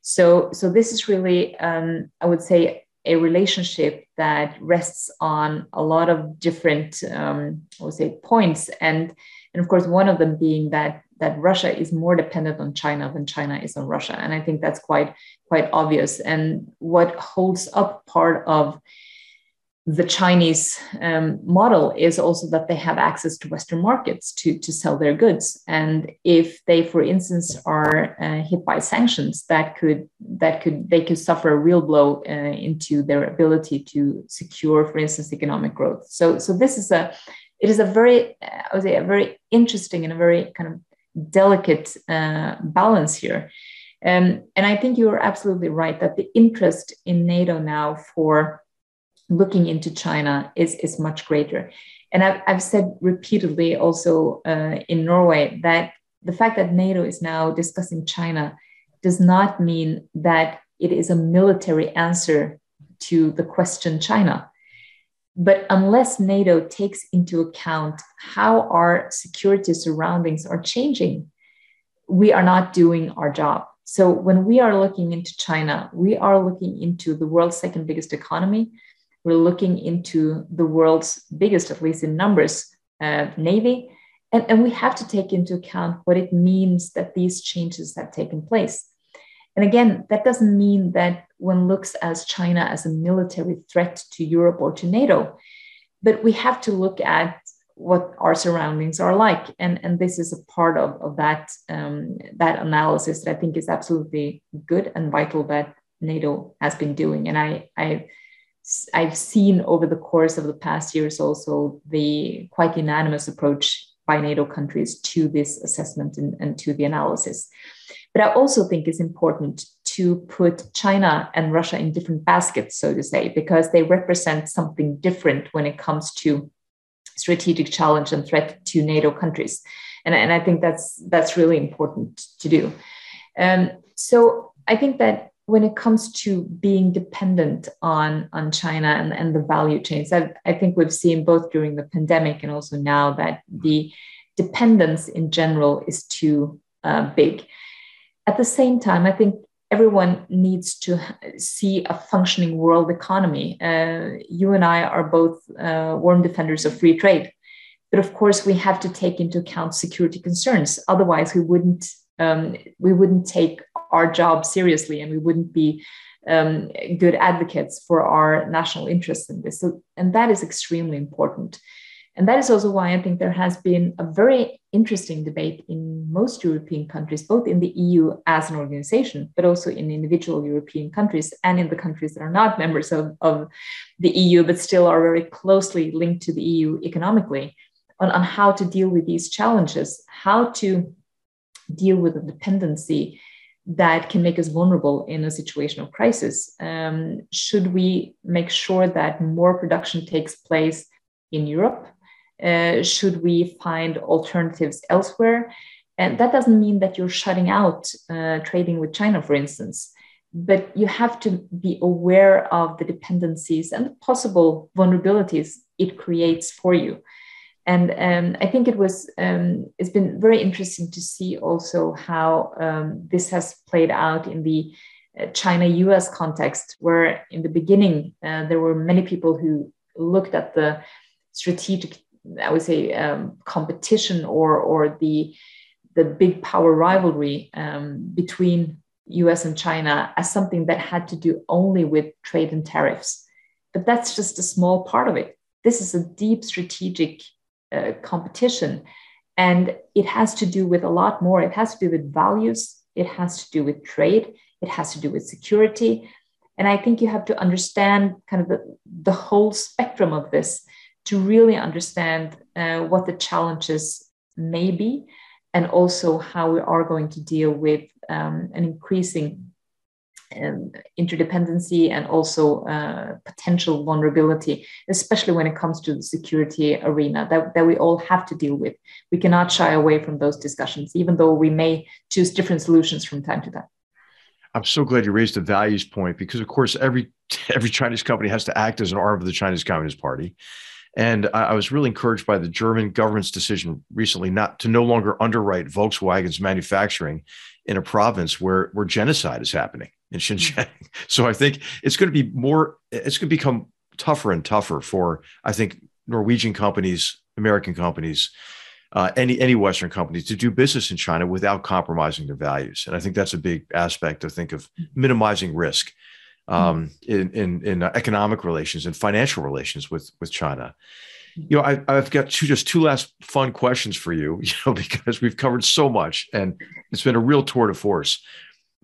So, so this is really, um, I would say, a relationship that rests on a lot of different, um, I would say, points, and and of course, one of them being that that Russia is more dependent on China than China is on Russia, and I think that's quite quite obvious. And what holds up part of the Chinese um, model is also that they have access to Western markets to, to sell their goods. And if they, for instance, are uh, hit by sanctions, that could that could they could suffer a real blow uh, into their ability to secure, for instance, economic growth. So so this is a it is a very I would say a very interesting and a very kind of delicate uh, balance here. Um, and I think you are absolutely right that the interest in NATO now for looking into China is, is much greater. And I've, I've said repeatedly also uh, in Norway that the fact that NATO is now discussing China does not mean that it is a military answer to the question China. But unless NATO takes into account how our security surroundings are changing, we are not doing our job. So when we are looking into China, we are looking into the world's second biggest economy, we're looking into the world's biggest, at least in numbers, uh, navy. And, and we have to take into account what it means that these changes have taken place. And again, that doesn't mean that one looks at China as a military threat to Europe or to NATO, but we have to look at what our surroundings are like. And, and this is a part of, of that, um, that analysis that I think is absolutely good and vital that NATO has been doing. And I, I I've seen over the course of the past years also the quite unanimous approach by NATO countries to this assessment and, and to the analysis. But I also think it's important to put China and Russia in different baskets, so to say, because they represent something different when it comes to strategic challenge and threat to NATO countries. And, and I think that's that's really important to do. Um, so I think that when it comes to being dependent on, on China and, and the value chains, I, I think we've seen both during the pandemic and also now that the dependence in general is too uh, big. At the same time, I think everyone needs to see a functioning world economy. Uh, you and I are both uh, warm defenders of free trade. But of course, we have to take into account security concerns. Otherwise, we wouldn't um, we wouldn't take our job seriously, and we wouldn't be um, good advocates for our national interests in this. So, and that is extremely important. And that is also why I think there has been a very interesting debate in most European countries, both in the EU as an organization, but also in individual European countries and in the countries that are not members of, of the EU, but still are very closely linked to the EU economically, on, on how to deal with these challenges, how to deal with the dependency that can make us vulnerable in a situation of crisis. Um, should we make sure that more production takes place in Europe? Uh, should we find alternatives elsewhere? And that doesn't mean that you're shutting out uh, trading with China, for instance, but you have to be aware of the dependencies and the possible vulnerabilities it creates for you. And um, I think it was um, it's been very interesting to see also how um, this has played out in the uh, China-U.S. context, where in the beginning uh, there were many people who looked at the strategic I would say um, competition or or the the big power rivalry um, between U.S. and China as something that had to do only with trade and tariffs, but that's just a small part of it. This is a deep strategic uh, competition, and it has to do with a lot more. It has to do with values. It has to do with trade. It has to do with security. And I think you have to understand kind of the, the whole spectrum of this to really understand uh, what the challenges may be and also how we are going to deal with um, an increasing um, interdependency and also uh, potential vulnerability, especially when it comes to the security arena that, that we all have to deal with. We cannot shy away from those discussions, even though we may choose different solutions from time to time. I'm so glad you raised the values point because, of course, every every Chinese company has to act as an arm of the Chinese Communist Party. And I, was really encouraged by the German government's decision recently not to no longer underwrite Volkswagen's manufacturing in a province where, where genocide is happening in Xinjiang. So I think it's going to be more, it's going to become tougher and tougher for, I think, Norwegian companies, American companies, uh, any any Western companies to do business in China without compromising their values. And I think that's a big aspect to think of minimizing risk um, in in, in uh, economic relations and financial relations with with China. You know, I, I've got two just two last fun questions for you. You know, because we've covered so much, and it's been a real tour de force.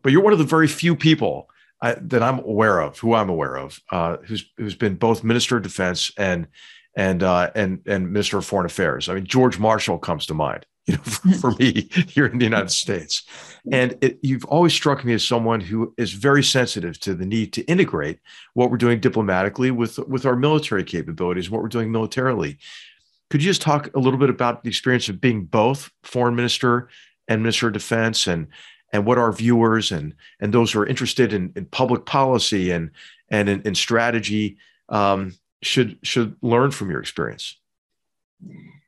But you're one of the very few people I, that I'm aware of, who I'm aware of, uh, who's who's been both Minister of Defense and and uh, and and Minister of Foreign Affairs. I mean, George Marshall comes to mind you know, for, for me here in the United States. And it, you've always struck me as someone who is very sensitive to the need to integrate what we're doing diplomatically with, with our military capabilities, what we're doing militarily. Could you just talk a little bit about the experience of being both foreign minister and minister of defense and and what our viewers and and those who are interested in, in public policy and and in, in strategy um, should should learn from your experience?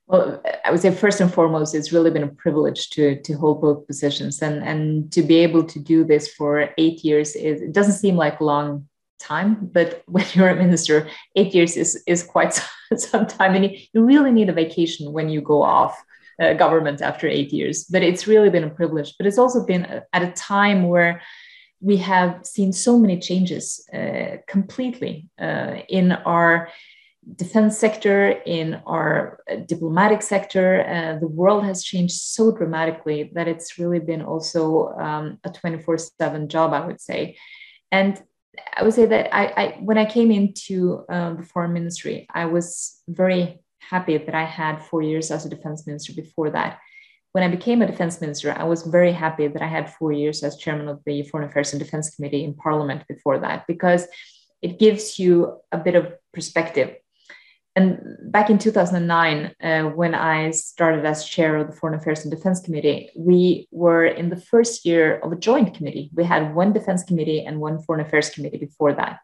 Well, I would say first and foremost, it's really been a privilege to to hold both positions, and and to be able to do this for eight years is it doesn't seem like a long time, but when you're a minister, eight years is is quite some time, and you really need a vacation when you go off uh, government after eight years. But it's really been a privilege. But it's also been at a time where we have seen so many changes uh, completely uh, in our defense sector, in our diplomatic sector. Uh, the world has changed so dramatically that it's really been also um, a 24 7 job, I would say. And I would say that I, I when I came into um, the foreign ministry, I was very happy that I had four years as a defense minister before that. When I became a defense minister, I was very happy that I had four years as chairman of the Foreign Affairs and Defense Committee in Parliament before that, because it gives you a bit of perspective and back in 2009, uh, when I started as chair of the Foreign Affairs and Defense Committee, we were in the first year of a joint committee. We had one defense committee and one foreign affairs committee before that.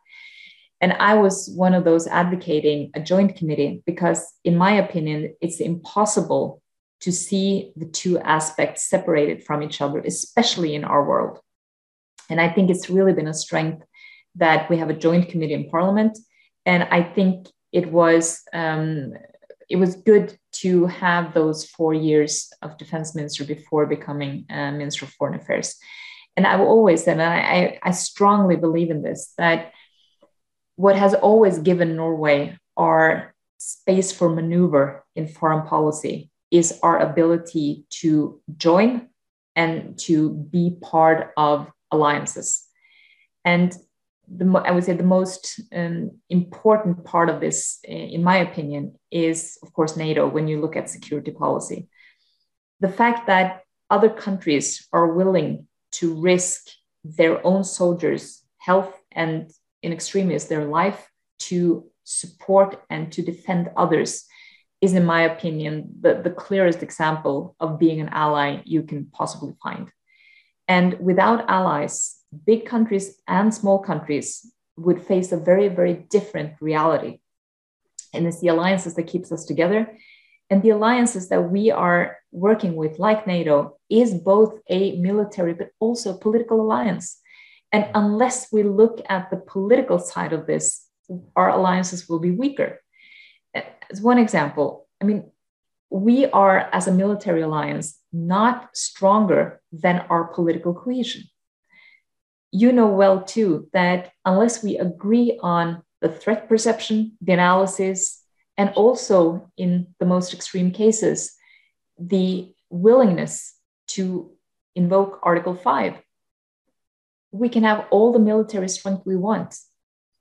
And I was one of those advocating a joint committee because, in my opinion, it's impossible to see the two aspects separated from each other, especially in our world. And I think it's really been a strength that we have a joint committee in parliament. And I think it was um, it was good to have those four years of defense minister before becoming uh, minister of foreign affairs. And I've always and I, I strongly believe in this, that what has always given Norway our space for maneuver in foreign policy is our ability to join and to be part of alliances. And the, I would say the most um, important part of this, in my opinion, is of course NATO when you look at security policy. The fact that other countries are willing to risk their own soldiers' health and, in extremis, their life to support and to defend others is, in my opinion, the, the clearest example of being an ally you can possibly find. And without allies, big countries and small countries would face a very, very different reality. And it's the alliances that keeps us together. And the alliances that we are working with, like NATO, is both a military but also a political alliance. And unless we look at the political side of this, our alliances will be weaker. As one example, I mean, we are, as a military alliance, not stronger than our political cohesion you know well too that unless we agree on the threat perception, the analysis, and also in the most extreme cases, the willingness to invoke Article 5, we can have all the military strength we want,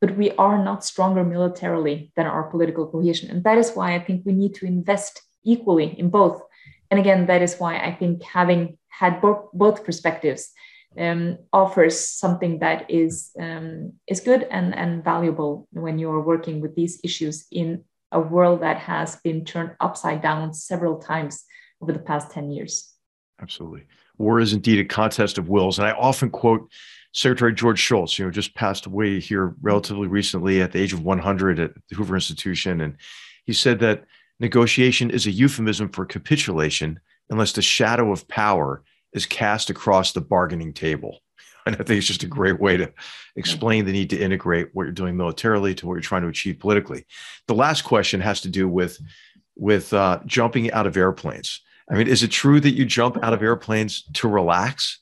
but we are not stronger militarily than our political cohesion. And that is why I think we need to invest equally in both. And again, that is why I think having had both, both perspectives, um, offers something that is um, is good and, and valuable when you're working with these issues in a world that has been turned upside down several times over the past 10 years. Absolutely. War is indeed a contest of wills. And I often quote Secretary George Shultz, you know, just passed away here relatively recently at the age of 100 at the Hoover Institution. And he said that negotiation is a euphemism for capitulation unless the shadow of power is cast across the bargaining table. And I think it's just a great way to explain the need to integrate what you're doing militarily to what you're trying to achieve politically. The last question has to do with with uh, jumping out of airplanes. I mean, is it true that you jump out of airplanes to relax?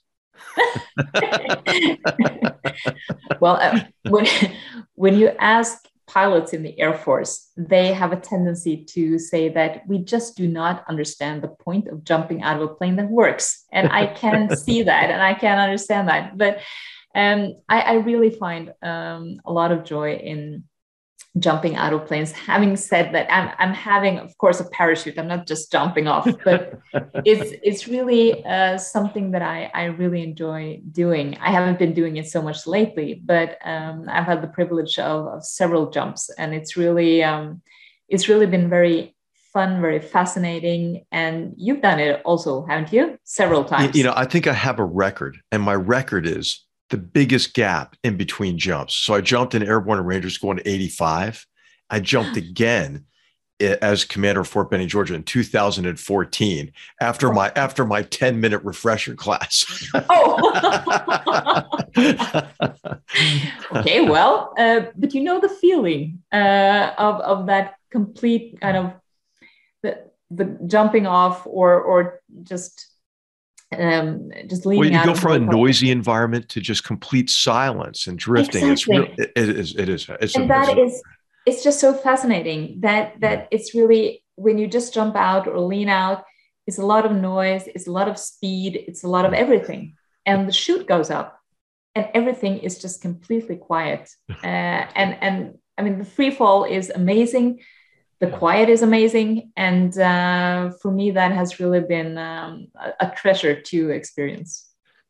Well, uh, when when you ask pilots in the Air Force, they have a tendency to say that we just do not understand the point of jumping out of a plane that works. And I can see that and I can understand that. But um, I, I, really find um, a lot of joy in jumping out of planes. Having said that, I'm, I'm having, of course, a parachute. I'm not just jumping off, but it's it's really uh, something that I, I really enjoy doing. I haven't been doing it so much lately, but um, I've had the privilege of, of several jumps, and it's really um, it's really been very fun, very fascinating. And you've done it also, haven't you? Several times. You know, I think I have a record, and my record is the biggest gap in between jumps. So I jumped in Airborne Rangers going to 85. I jumped again as commander of Fort Benning, Georgia in 2014 after my after my 10 minute refresher class. oh. okay, well, uh, but you know the feeling uh, of of that complete kind of the the jumping off or or just um, just leaning well, you go from a noisy environment to just complete silence and drifting. Exactly. It's real, it is. It is. It's and that is. It's just so fascinating that that it's really when you just jump out or lean out. It's a lot of noise. It's a lot of speed. It's a lot of everything, and the chute goes up, and everything is just completely quiet. Uh, and and I mean the free fall is amazing the quiet is amazing. And uh, for me that has really been um, a, a, treasure to experience.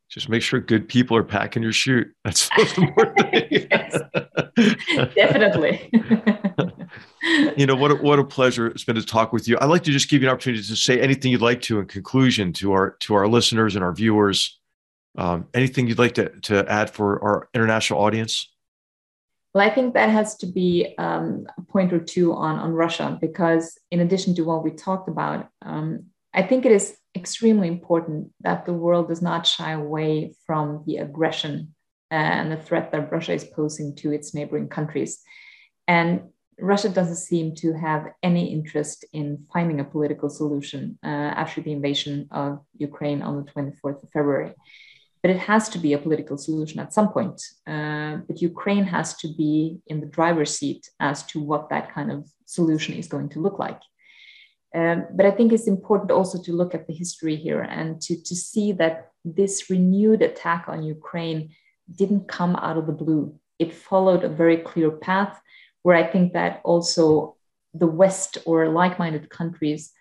Just make sure good people are packing your chute. That's the most important thing. Definitely. You know what a, what a pleasure it's been to talk with you. I'd like to just give you an opportunity to say anything you'd like to in conclusion to our to our listeners and our viewers. Um, anything you'd like to, to add for our international audience well, I think that has to be um, a point or two on, on Russia, because in addition to what we talked about, um, I think it is extremely important that the world does not shy away from the aggression and the threat that Russia is posing to its neighboring countries. And Russia doesn't seem to have any interest in finding a political solution uh, after the invasion of Ukraine on the 24th of February. But it has to be a political solution at some point. Uh, but Ukraine has to be in the driver's seat as to what that kind of solution is going to look like. Um, but I think it's important also to look at the history here and to, to see that this renewed attack on Ukraine didn't come out of the blue. It followed a very clear path where I think that also the West or like minded countries'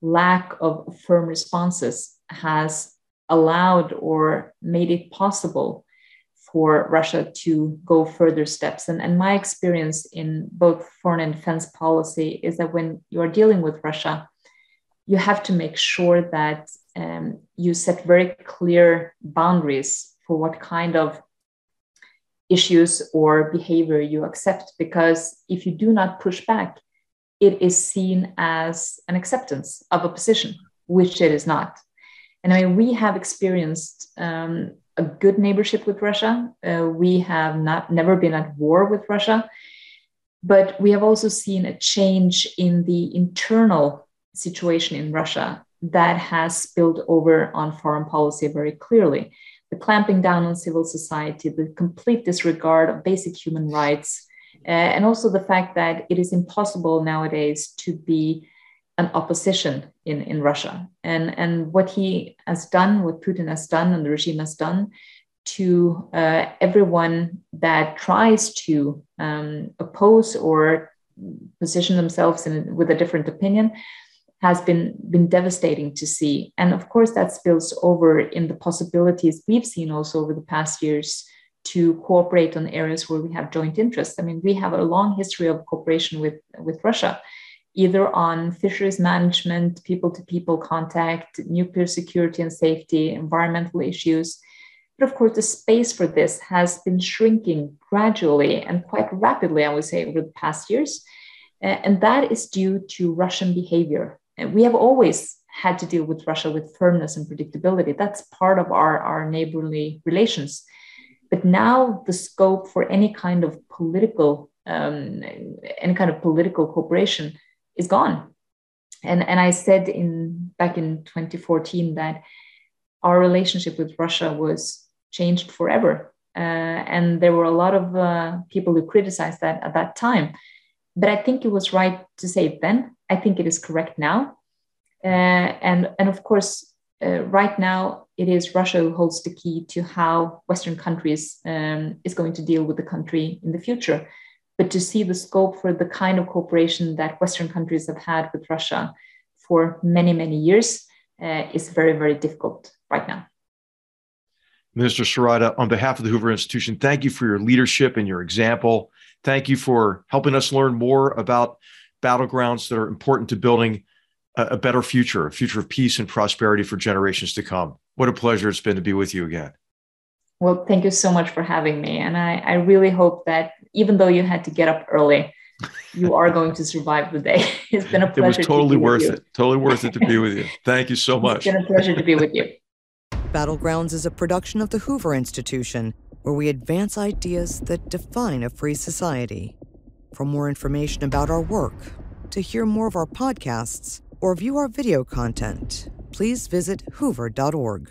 lack of firm responses has allowed or made it possible for Russia to go further steps. And, and my experience in both foreign and defense policy is that when you are dealing with Russia, you have to make sure that um, you set very clear boundaries for what kind of issues or behavior you accept because if you do not push back it is seen as an acceptance of a position which it is not and i mean we have experienced um, a good neighborship with russia. Uh, we have not never been at war with russia. But we have also seen a change in the internal situation in russia that has spilled over on foreign policy very clearly. The clamping down on civil society, the complete disregard of basic human rights, uh, and also the fact that it is impossible nowadays to be an opposition in, in Russia. And, and what he has done, what Putin has done, and the regime has done to uh, everyone that tries to um, oppose or position themselves in, with a different opinion has been been devastating to see. And of course that spills over in the possibilities we've seen also over the past years to cooperate on areas where we have joint interests. I mean we have a long history of cooperation with with russia either on fisheries management people to people contact nuclear security and safety environmental issues but of course the space for this has been shrinking gradually and quite rapidly i would say over the past years and that is due to Russian behavior we have always had to deal with Russia with firmness and predictability. That's part of our, our neighborly relations. But now the scope for any kind of political, um, any kind of political cooperation is gone. And, and I said in back in 2014 that our relationship with Russia was changed forever. Uh, and there were a lot of uh, people who criticized that at that time. But I think it was right to say it then. I think it is correct now. Uh, and, and of course, uh, right now, it is Russia who holds the key to how Western countries um, is going to deal with the country in the future. But to see the scope for the kind of cooperation that Western countries have had with Russia for many, many years uh, is very, very difficult right now. Minister Søreide, on behalf of the Hoover Institution, thank you for your leadership and your example. Thank you for helping us learn more about battlegrounds that are important to building a better future, a future of peace and prosperity for generations to come. What a pleasure it's been to be with you again. Well, thank you so much for having me. And I, I really hope that even though you had to get up early, you are going to survive the day. It's been a pleasure. It was totally to worth it. Totally worth it to be with you. Thank you so much. It's been a pleasure to be with you. Battlegrounds is a production of the Hoover Institution where we advance ideas that define a free society. For more information about our work, to hear more of our podcasts, or view our video content, please visit hoover.org.